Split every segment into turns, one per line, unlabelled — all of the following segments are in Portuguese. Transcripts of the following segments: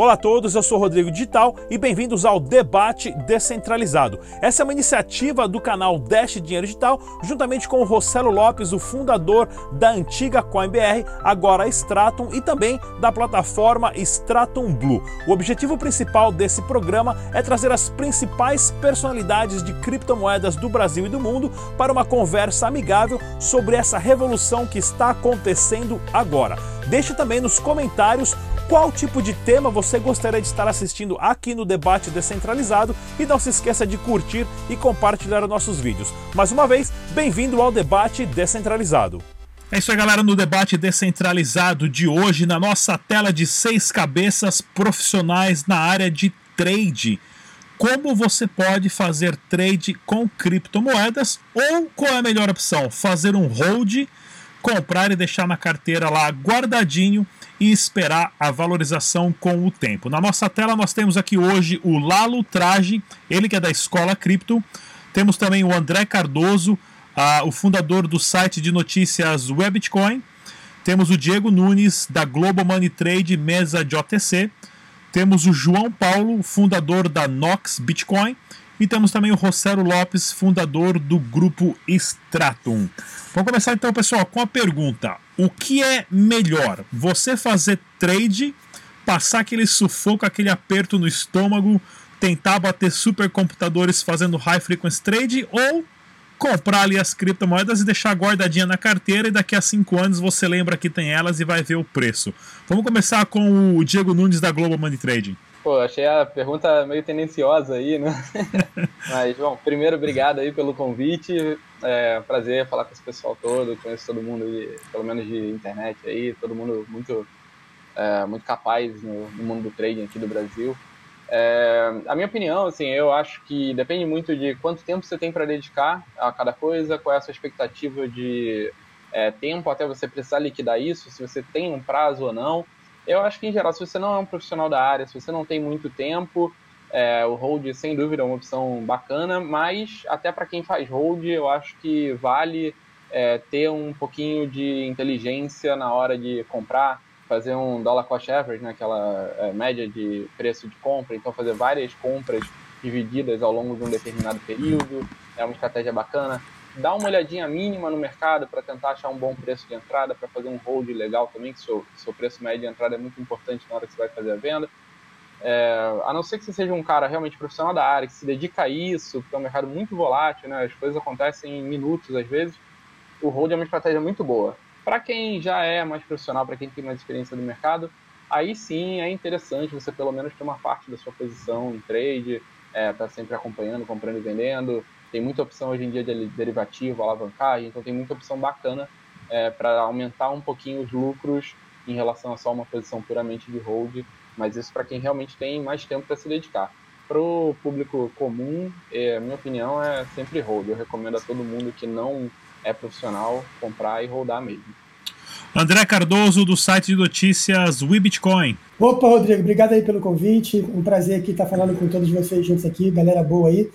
Olá a todos, eu sou Rodrigo Digital e bem-vindos ao Debate Descentralizado. Essa é uma iniciativa do canal Dash Dinheiro Digital, juntamente com o Rossello Lopes, o fundador da antiga CoinBR, agora Stratum, e também da plataforma Stratum Blue. O objetivo principal desse programa é trazer as principais personalidades de criptomoedas do Brasil e do mundo para uma conversa amigável sobre essa revolução que está acontecendo agora. Deixe também nos comentários qual tipo de tema você gostaria de estar assistindo aqui no Debate Descentralizado e não se esqueça de curtir e compartilhar nossos vídeos. Mais uma vez, bem-vindo ao Debate Descentralizado. É isso aí, galera, no debate descentralizado de hoje, na nossa tela de seis cabeças profissionais na área de trade. Como você pode fazer trade com criptomoedas ou qual é a melhor opção? Fazer um hold, comprar e deixar na carteira lá guardadinho e esperar a valorização com o tempo. Na nossa tela nós temos aqui hoje o Lalo Traje, ele que é da Escola Cripto. Temos também o André Cardoso, uh, o fundador do site de notícias Webitcoin. Temos o Diego Nunes, da Global Money Trade, mesa de OTC. Temos o João Paulo, fundador da Nox Bitcoin. E temos também o Rosero Lopes, fundador do grupo Stratum. Vamos começar então, pessoal, com a pergunta: o que é melhor? Você fazer trade, passar aquele sufoco, aquele aperto no estômago, tentar bater supercomputadores fazendo high frequency trade ou comprar ali as criptomoedas e deixar guardadinha na carteira e daqui a cinco anos você lembra que tem elas e vai ver o preço. Vamos começar com o Diego Nunes da Global Money Trading.
Pô, achei a pergunta meio tendenciosa aí, né? Mas, bom, primeiro, obrigado aí pelo convite. É um prazer falar com esse pessoal todo. Conheço todo mundo, aí, pelo menos de internet aí, todo mundo muito, é, muito capaz no, no, mundo do trading aqui do Brasil. É, a minha opinião, assim, eu acho que depende muito de quanto tempo você tem para dedicar a cada coisa, qual é a sua expectativa de é, tempo até você precisar liquidar isso, se você tem um prazo ou não. Eu acho que, em geral, se você não é um profissional da área, se você não tem muito tempo, é, o hold, sem dúvida, é uma opção bacana, mas até para quem faz hold, eu acho que vale é, ter um pouquinho de inteligência na hora de comprar, fazer um dollar cost average, né, aquela é, média de preço de compra, então fazer várias compras divididas ao longo de um determinado período, é uma estratégia bacana dá uma olhadinha mínima no mercado para tentar achar um bom preço de entrada, para fazer um hold legal também, que seu, seu preço médio de entrada é muito importante na hora que você vai fazer a venda. É, a não ser que você seja um cara realmente profissional da área, que se dedica a isso, porque é um mercado muito volátil, né? as coisas acontecem em minutos às vezes, o hold é uma estratégia muito boa. Para quem já é mais profissional, para quem tem mais experiência no mercado, aí sim é interessante você pelo menos ter uma parte da sua posição em trade, é, tá sempre acompanhando, comprando e vendendo, tem muita opção hoje em dia de derivativo, alavancagem, então tem muita opção bacana é, para aumentar um pouquinho os lucros em relação a só uma posição puramente de hold, mas isso para quem realmente tem mais tempo para se dedicar. Para o público comum, é, minha opinião é sempre hold. Eu recomendo a todo mundo que não é profissional comprar e holdar mesmo.
André Cardoso, do site de notícias WeBitcoin.
Opa, Rodrigo, obrigado aí pelo convite. Um prazer aqui estar falando com todos vocês juntos aqui, galera boa aí.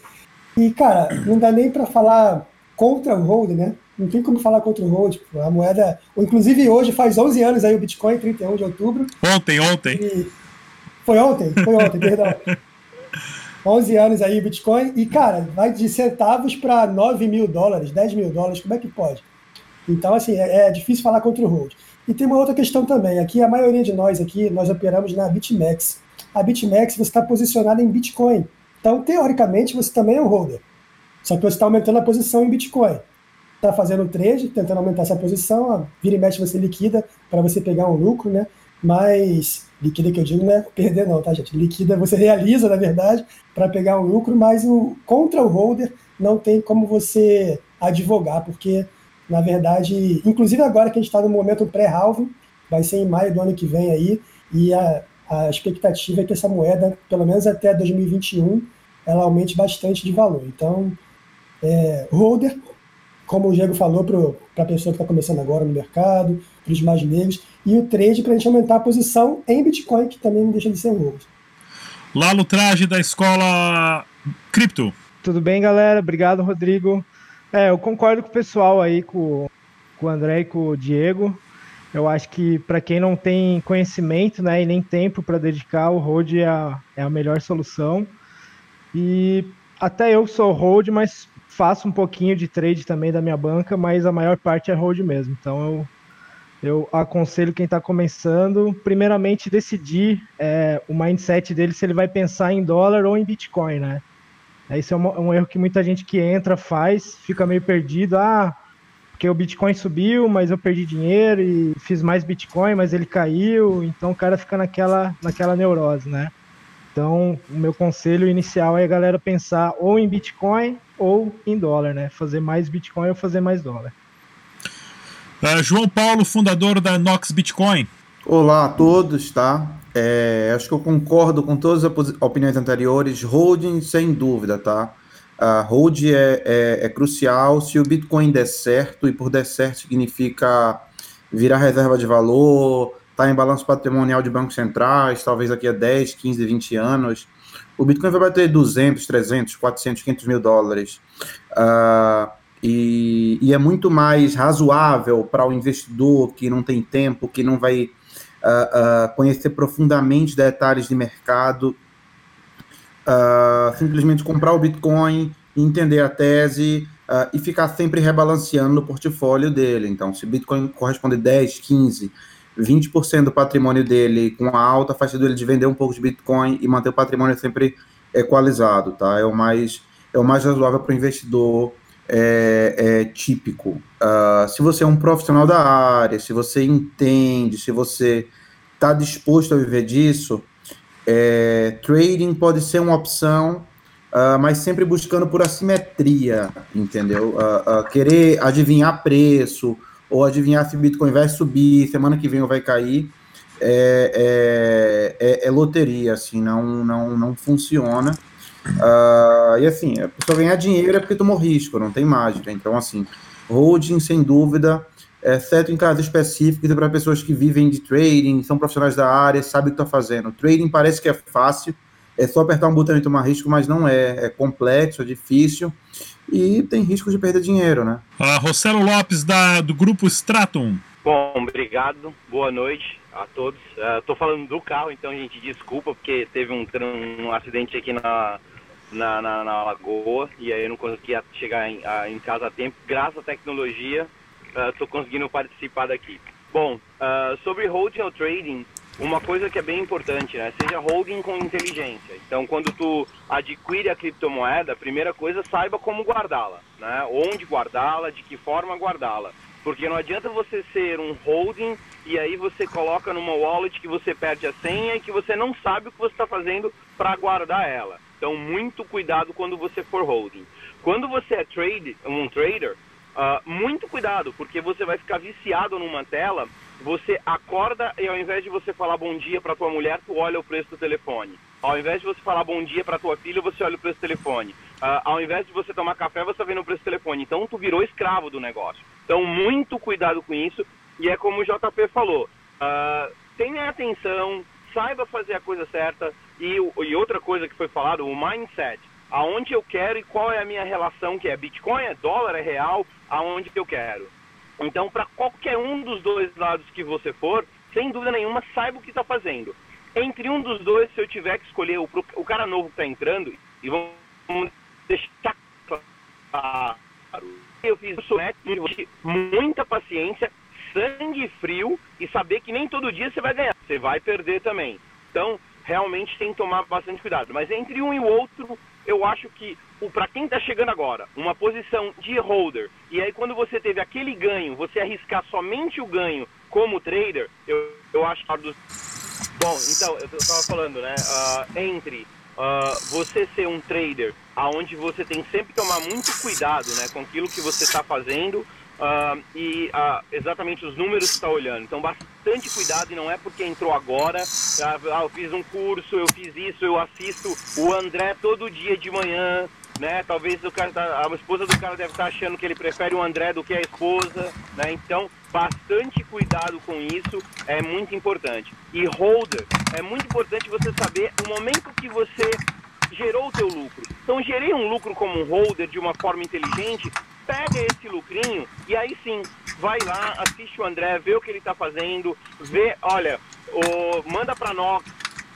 E, cara, não dá nem para falar contra o hold, né? Não tem como falar contra o hold. A moeda. Inclusive, hoje faz 11 anos aí o Bitcoin, 31 de outubro.
Ontem, ontem.
E... Foi ontem, foi ontem, perdão. 11 anos aí o Bitcoin. E, cara, vai de centavos para 9 mil dólares, 10 mil dólares. Como é que pode? Então, assim, é, é difícil falar contra o hold. E tem uma outra questão também. Aqui, a maioria de nós aqui, nós operamos na BitMEX. A BitMEX, você está posicionado em Bitcoin. Então, teoricamente, você também é um holder. Só que você está aumentando a posição em Bitcoin. Está fazendo trade, tentando aumentar essa posição, vira e mexe você liquida para você pegar um lucro, né? Mas liquida que eu digo não é perder não, tá, gente? Liquida você realiza, na verdade, para pegar um lucro, mas o contra o holder não tem como você advogar, porque na verdade, inclusive agora que a gente está no momento pré-halving, vai ser em maio do ano que vem aí, e a, a expectativa é que essa moeda, pelo menos até 2021, ela aumente bastante de valor. Então, é, holder, como o Diego falou, para a pessoa que está começando agora no mercado, para os mais leigos, e o trade para a gente aumentar a posição em Bitcoin, que também não deixa de ser holder.
Lalo Traje, da escola Cripto.
Tudo bem, galera? Obrigado, Rodrigo. É, eu concordo com o pessoal aí, com, com o André e com o Diego. Eu acho que para quem não tem conhecimento né, e nem tempo para dedicar, o hold é a, é a melhor solução. E até eu sou hold, mas faço um pouquinho de trade também da minha banca, mas a maior parte é hold mesmo. Então eu, eu aconselho quem está começando, primeiramente, decidir é, o mindset dele se ele vai pensar em dólar ou em Bitcoin, né? Esse é um, um erro que muita gente que entra faz, fica meio perdido. Ah, porque o Bitcoin subiu, mas eu perdi dinheiro e fiz mais Bitcoin, mas ele caiu. Então o cara fica naquela, naquela neurose, né? Então, o meu conselho inicial é a galera pensar ou em Bitcoin ou em dólar, né? Fazer mais Bitcoin ou fazer mais dólar.
Uh, João Paulo, fundador da Nox Bitcoin.
Olá a todos, tá? É, acho que eu concordo com todas as opiniões anteriores. Holding, sem dúvida, tá? A hold é, é, é, crucial. Se o Bitcoin der certo, e por der certo significa virar reserva de valor, estar tá em balanço patrimonial de bancos centrais, talvez daqui a 10, 15, 20 anos, o Bitcoin vai bater 200, 300, 400, 500 mil dólares. Uh, e, e, é muito mais razoável para o investidor que não tem tempo, que não vai uh, uh, conhecer profundamente detalhes de mercado, simplesmente comprar o Bitcoin, entender a tese e ficar sempre rebalanceando no portfólio dele. Então, se Bitcoin corresponde 10, 15, 20% do patrimônio dele com a alta, faz sentido ele de vender um pouco de Bitcoin e manter o patrimônio sempre equalizado, tá? É o mais, é o mais razoável para o investidor é, é típico. Uh, se você é um profissional da área, se você entende, se você está disposto a viver disso, é, trading pode ser uma opção, uh, mas sempre buscando por assimetria, entendeu? Uh, querer adivinhar preço, ou adivinhar se o Bitcoin vai subir, semana que vem ou vai cair, é, é, é, é loteria, assim, não, não, não funciona. Uh, e assim, a pessoa ganhar dinheiro é porque tomou risco, não tem mágica. Então, assim, holding, sem dúvida, exceto em casos específicos e para pessoas que vivem de trading, são profissionais da área, sabem o que está fazendo. Trading parece que é fácil, é só apertar um botão e tomar risco, mas não é. É complexo, é difícil e tem risco de perder dinheiro, né?
Uh, Rossello Lopes, da, do grupo Stratum.
Bom, obrigado, boa noite a todos. Estou uh, falando do carro, então, gente, desculpa, porque teve um, um acidente aqui na, na, na, na, Lagoa e aí eu não conseguia chegar em, a, em casa a tempo. Graças à tecnologia, estou uh, conseguindo participar daqui. Bom, uh, sobre holding ou trading, uma coisa que é bem importante, né? Seja holding com inteligência. Então, quando tu adquire a criptomoeda, a primeira coisa, saiba como guardá-la, né? Onde guardá-la, de que forma guardá-la. Porque não adianta você ser um holding e aí você coloca numa wallet que você perde a senha e que você não sabe o que você está fazendo para guardar ela. Então, muito cuidado quando você for holding. Quando você é trade, um trader, uh, muito cuidado, porque você vai ficar viciado numa tela você acorda e ao invés de você falar bom dia para tua mulher, tu olha o preço do telefone. Ao invés de você falar bom dia para tua filha, você olha o preço do telefone. Uh, ao invés de você tomar café, você vê no preço do telefone. Então tu virou escravo do negócio. Então muito cuidado com isso. E é como o JP falou, uh, tenha atenção, saiba fazer a coisa certa. E, e outra coisa que foi falado, o mindset. Aonde eu quero e qual é a minha relação, que é Bitcoin, é dólar, é real, aonde eu quero. Então, para qualquer um dos dois lados que você for, sem dúvida nenhuma, saiba o que está fazendo. Entre um dos dois, se eu tiver que escolher o, o cara novo que está entrando, e vamos deixar claro, eu fiz muita paciência, sangue frio e saber que nem todo dia você vai ganhar, você vai perder também. Então, realmente tem que tomar bastante cuidado. Mas entre um e o outro, eu acho que para quem está chegando agora, uma posição de holder, e aí quando você teve aquele ganho, você arriscar somente o ganho como trader, eu, eu acho que... Bom, então, eu estava falando, né, uh, entre uh, você ser um trader, aonde você tem sempre que tomar muito cuidado, né, com aquilo que você está fazendo, Uh, e uh, exatamente os números que está olhando. Então, bastante cuidado e não é porque entrou agora. Uh, eu fiz um curso, eu fiz isso, eu assisto o André todo dia de manhã. Né? Talvez o cara, tá, a esposa do cara deve estar tá achando que ele prefere o André do que a esposa. Né? Então, bastante cuidado com isso é muito importante. E holder, é muito importante você saber o momento que você gerou o teu lucro. Então, gerei um lucro como um holder de uma forma inteligente, pega esse lucrinho e aí sim vai lá, assiste o André, vê o que ele está fazendo, vê, olha, o, manda para nós,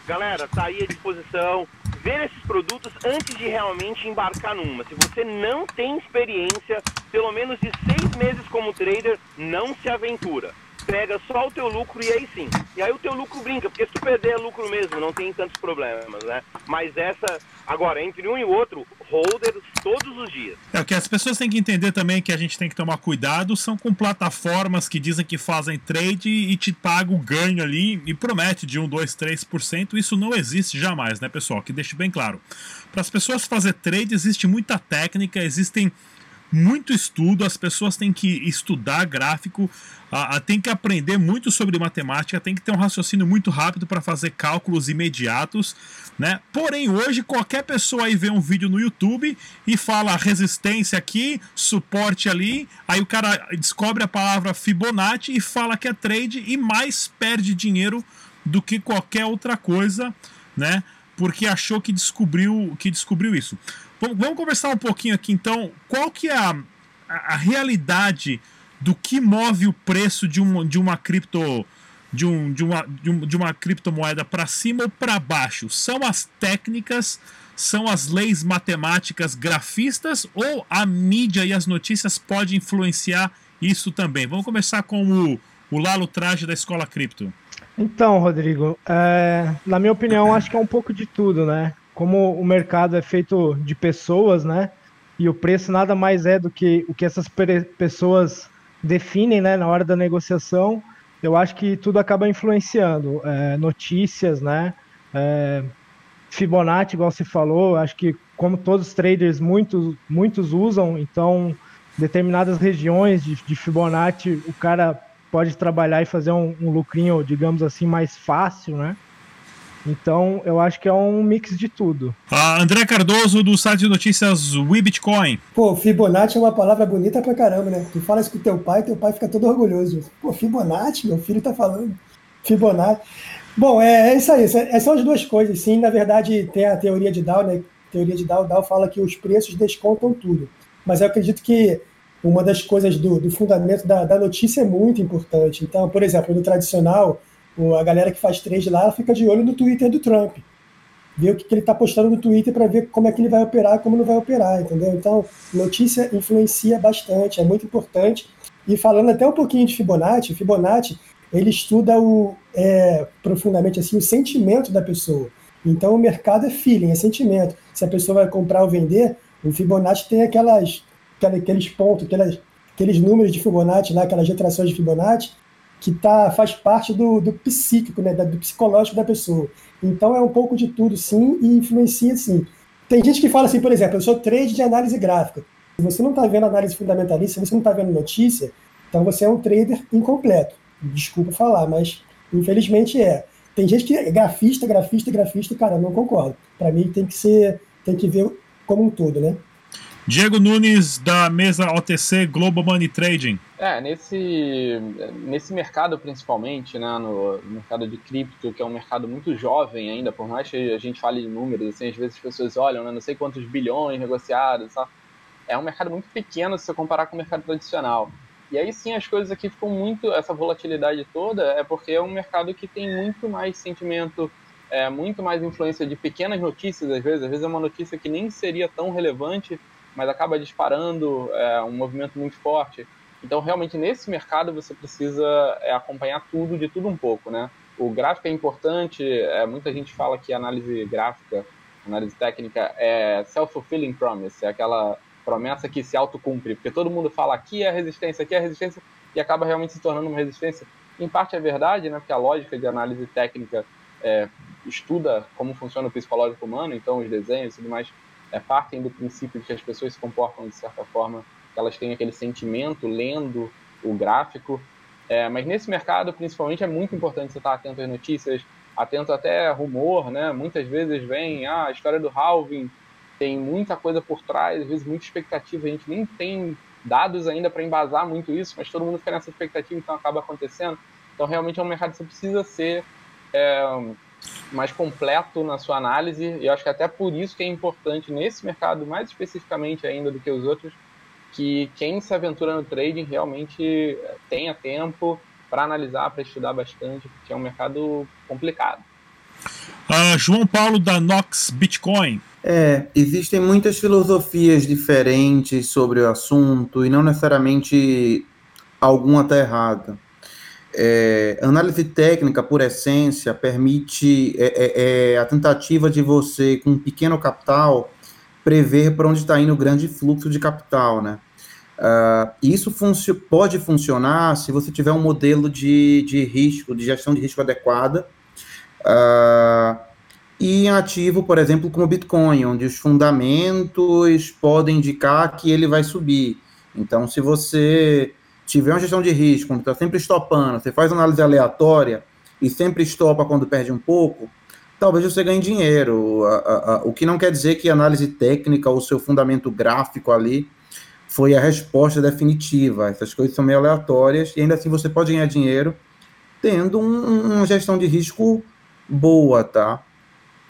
galera, tá aí à disposição, ver esses produtos antes de realmente embarcar numa. Se você não tem experiência, pelo menos de seis meses como trader, não se aventura pega só o teu lucro e aí sim. E aí o teu lucro brinca, porque se tu perder é lucro mesmo, não tem tantos problemas, né? Mas essa, agora, entre um e outro, holders todos os dias.
É, o que as pessoas têm que entender também que a gente tem que tomar cuidado são com plataformas que dizem que fazem trade e te pagam o ganho ali e promete de 1, 2, 3%. Isso não existe jamais, né, pessoal? Que deixe bem claro. Para as pessoas fazer trade existe muita técnica, existem muito estudo, as pessoas têm que estudar gráfico, a, a, tem que aprender muito sobre matemática, tem que ter um raciocínio muito rápido para fazer cálculos imediatos, né? Porém, hoje qualquer pessoa aí vê um vídeo no YouTube e fala resistência aqui, suporte ali, aí o cara descobre a palavra Fibonacci e fala que é trade e mais perde dinheiro do que qualquer outra coisa, né? Porque achou que descobriu que descobriu isso. Vamos conversar um pouquinho aqui então. Qual que é a, a, a realidade do que move o preço de, um, de uma cripto de, um, de, uma, de, um, de uma criptomoeda para cima ou para baixo? São as técnicas, são as leis matemáticas grafistas ou a mídia e as notícias podem influenciar isso também? Vamos começar com o, o Lalo Traje da Escola Cripto.
Então, Rodrigo, é, na minha opinião, acho que é um pouco de tudo, né? como o mercado é feito de pessoas, né? E o preço nada mais é do que o que essas pessoas definem, né? Na hora da negociação, eu acho que tudo acaba influenciando. É, notícias, né? É, Fibonacci, igual você falou, acho que como todos os traders, muitos, muitos usam, então determinadas regiões de, de Fibonacci, o cara pode trabalhar e fazer um, um lucrinho, digamos assim, mais fácil, né? Então, eu acho que é um mix de tudo.
Ah, André Cardoso, do site de notícias WeBitcoin.
Pô, Fibonacci é uma palavra bonita pra caramba, né? Tu fala isso com teu pai, teu pai fica todo orgulhoso. Pô, Fibonacci, meu filho tá falando. Fibonacci. Bom, é, é isso aí. Essas são as duas coisas. Sim, na verdade, tem a teoria de Dow, né? A teoria de Dow, Dow fala que os preços descontam tudo. Mas eu acredito que uma das coisas do, do fundamento da, da notícia é muito importante. Então, por exemplo, no tradicional, a galera que faz trade lá fica de olho no Twitter do Trump. Vê o que, que ele está postando no Twitter para ver como é que ele vai operar como não vai operar, entendeu? Então, notícia influencia bastante, é muito importante. E falando até um pouquinho de Fibonacci, Fibonacci ele estuda o, é, profundamente assim o sentimento da pessoa. Então, o mercado é feeling, é sentimento. Se a pessoa vai comprar ou vender, o Fibonacci tem aquelas, aqueles pontos, aquelas, aqueles números de Fibonacci lá, aquelas retrações de Fibonacci, que tá, faz parte do, do psíquico, né, do psicológico da pessoa. Então é um pouco de tudo, sim, e influencia, sim. Tem gente que fala assim, por exemplo, eu sou trade de análise gráfica. Se você não está vendo análise fundamentalista, se você não está vendo notícia, então você é um trader incompleto. Desculpa falar, mas infelizmente é. Tem gente que é grafista, grafista, grafista, cara, não concordo. Para mim tem que ser, tem que ver como um todo, né?
Diego Nunes, da mesa OTC Global Money Trading.
É, nesse, nesse mercado principalmente, né, no mercado de cripto, que é um mercado muito jovem ainda, por mais que a gente fale de números, assim, às vezes as pessoas olham, né, não sei quantos bilhões negociados, é um mercado muito pequeno se você comparar com o mercado tradicional. E aí sim as coisas aqui ficam muito, essa volatilidade toda é porque é um mercado que tem muito mais sentimento, é, muito mais influência de pequenas notícias, às vezes, às vezes é uma notícia que nem seria tão relevante, mas acaba disparando é, um movimento muito forte. Então, realmente, nesse mercado, você precisa é, acompanhar tudo, de tudo um pouco, né? O gráfico é importante, é, muita gente fala que análise gráfica, análise técnica, é self-fulfilling promise, é aquela promessa que se autocumpre, porque todo mundo fala aqui é resistência, aqui é resistência, e acaba realmente se tornando uma resistência. Em parte é verdade, né? Porque a lógica de análise técnica é, estuda como funciona o psicológico humano, então os desenhos e tudo mais é, partem do princípio de que as pessoas se comportam de certa forma, que elas têm aquele sentimento lendo o gráfico. É, mas nesse mercado, principalmente, é muito importante você estar atento às notícias, atento até rumor, né? Muitas vezes vem ah, a história do halving, tem muita coisa por trás, às vezes muita expectativa, a gente nem tem dados ainda para embasar muito isso, mas todo mundo fica nessa expectativa, então acaba acontecendo. Então, realmente é um mercado que você precisa ser é, mais completo na sua análise, e eu acho que até por isso que é importante nesse mercado, mais especificamente ainda do que os outros, que quem se aventura no trading realmente tenha tempo para analisar, para estudar bastante, porque é um mercado complicado.
Uh, João Paulo da Nox Bitcoin.
É, existem muitas filosofias diferentes sobre o assunto e não necessariamente alguma está errada. É, análise técnica, por essência, permite é, é, é, a tentativa de você, com um pequeno capital, prever para onde está indo o grande fluxo de capital, né? Uh, isso funci pode funcionar se você tiver um modelo de, de risco, de gestão de risco adequada, uh, e em ativo, por exemplo, como o Bitcoin, onde os fundamentos podem indicar que ele vai subir. Então, se você tiver uma gestão de risco, está sempre estopando, você faz análise aleatória e sempre estopa quando perde um pouco, talvez você ganhe dinheiro. O que não quer dizer que a análise técnica ou seu fundamento gráfico ali foi a resposta definitiva. Essas coisas são meio aleatórias e ainda assim você pode ganhar dinheiro tendo um, uma gestão de risco boa, tá?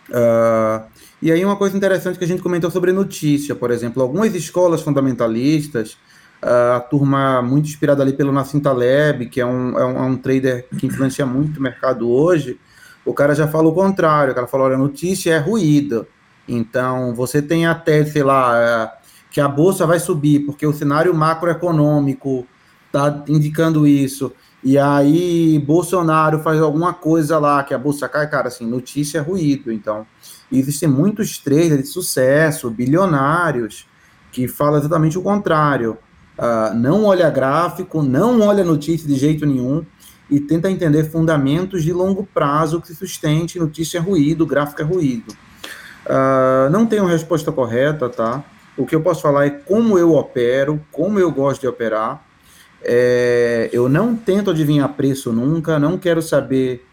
Uh, e aí uma coisa interessante que a gente comentou sobre notícia, por exemplo, algumas escolas fundamentalistas a turma muito inspirada ali pelo Nassim Taleb, que é um, é um, é um trader que influencia muito o mercado hoje, o cara já fala o contrário, o cara falou, olha, notícia é ruído, então você tem até, sei lá, é, que a bolsa vai subir, porque o cenário macroeconômico está indicando isso, e aí Bolsonaro faz alguma coisa lá, que a bolsa cai, cara, assim, notícia é ruído, então existem muitos traders de sucesso, bilionários, que falam exatamente o contrário. Uh, não olha gráfico, não olha notícia de jeito nenhum e tenta entender fundamentos de longo prazo que sustente, notícia é ruído, gráfico é ruído. Uh, não tenho resposta correta, tá? O que eu posso falar é como eu opero, como eu gosto de operar. É, eu não tento adivinhar preço nunca, não quero saber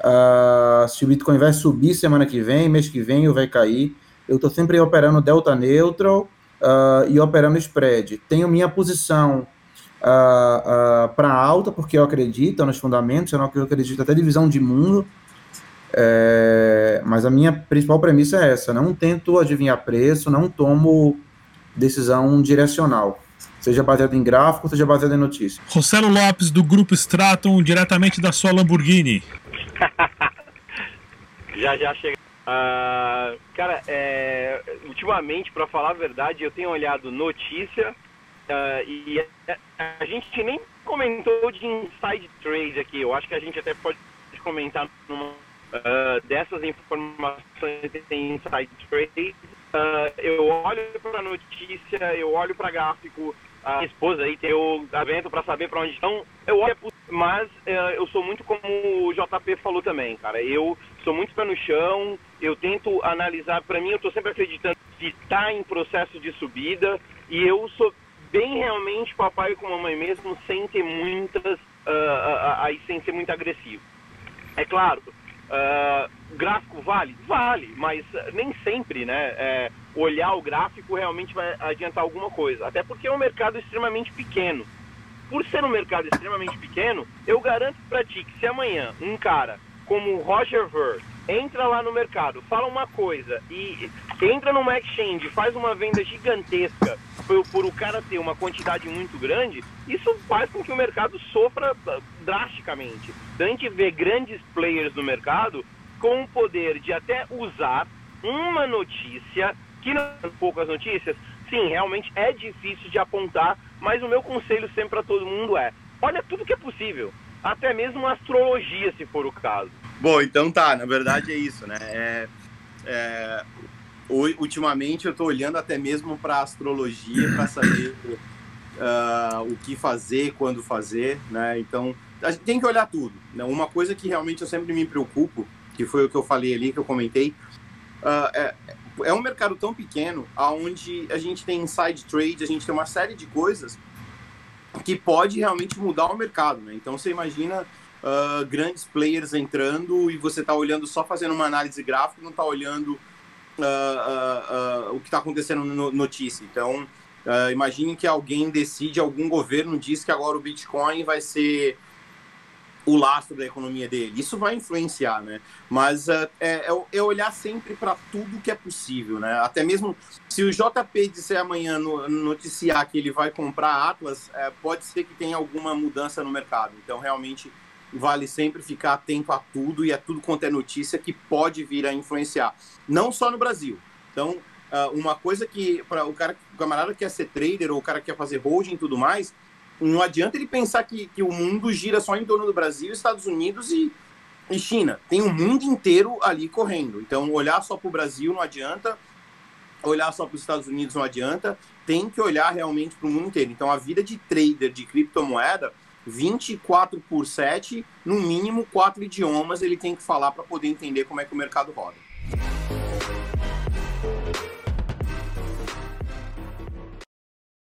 uh, se o Bitcoin vai subir semana que vem, mês que vem ou vai cair. Eu estou sempre operando delta neutral uh, e operando spread. Tenho minha posição uh, uh, para alta, porque eu acredito nos fundamentos, eu não acredito até divisão de mundo, é, mas a minha principal premissa é essa: não tento adivinhar preço, não tomo decisão direcional, seja baseado em gráfico, seja baseado em notícia.
Rossello Lopes, do Grupo Stratum, diretamente da sua Lamborghini.
já já chega. Uh, cara, é, ultimamente, para falar a verdade, eu tenho olhado notícia uh, e a, gente nem comentou de inside trade aqui. Eu acho que a gente até pode comentar numa, uh, dessas informações em inside trade. eu olho para notícia, eu olho para gráfico. A esposa aí tem o evento para saber para onde estão. Eu olho, mas eu sou muito como o JP falou também, cara. Eu sou muito pé no chão, eu tento analisar, para mim eu estou sempre acreditando que está em processo de subida e eu sou bem realmente papai com mamãe mesmo, sem ter muitas, uh, uh, aí sem ser muito agressivo. É claro, uh, gráfico vale? Vale, mas nem sempre, né? É, olhar o gráfico realmente vai adiantar alguma coisa, até porque é um mercado extremamente pequeno. Por ser um mercado extremamente pequeno, eu garanto para ti que se amanhã um cara como o Roger Ver entra lá no mercado, fala uma coisa e entra numa exchange, faz uma venda gigantesca por, por, o cara ter uma quantidade muito grande, isso faz com que o mercado sofra ah, drasticamente. Então a gente vê grandes players no mercado com o poder de até usar uma notícia, que não são poucas notícias, sim, realmente é difícil de apontar, mas o meu conselho sempre para todo mundo é: olha tudo que é possível até mesmo astrologia, se for o caso.
Bom, então tá, na verdade é isso, né? É, é, ultimamente eu estou olhando até mesmo para astrologia para saber uh, o que fazer, quando fazer, né? Então a gente tem que olhar tudo. Né? Uma coisa que realmente eu sempre me preocupo, que foi o que eu falei ali, que eu comentei, uh, é, é um mercado tão pequeno, aonde a gente tem inside trade, a gente tem uma série de coisas que pode realmente mudar o mercado. Né? Então você imagina uh, grandes players entrando e você está olhando só fazendo uma análise gráfica, não está olhando uh, uh, o que está acontecendo no notícia. Então imagine que alguém decide, algum governo diz que agora o Bitcoin vai ser
o lastro da economia dele. Isso vai influenciar, né? Mas uh, é, é, olhar sempre para tudo que é possível, né? Até mesmo se o JP disser amanhã no, noticiar que ele vai comprar Atlas, é, pode ser que tenha alguma mudança no mercado. Então, realmente, vale sempre ficar atento a tudo e a tudo quanto é notícia que pode vir a influenciar. Não só no Brasil. Então, uh, uma coisa que para o cara, o camarada que quer ser trader ou o cara que quer fazer holding e tudo mais, não adianta ele pensar que, que o mundo gira só em torno do Brasil, Estados Unidos e, e China. Tem o mundo inteiro ali correndo. Então, olhar só para o Brasil não adianta, olhar só para os Estados Unidos não adianta, tem que olhar realmente para o mundo inteiro. Então, a vida de trader de criptomoeda, 24 por 7, no mínimo quatro idiomas ele tem que falar para poder entender como é que o mercado roda.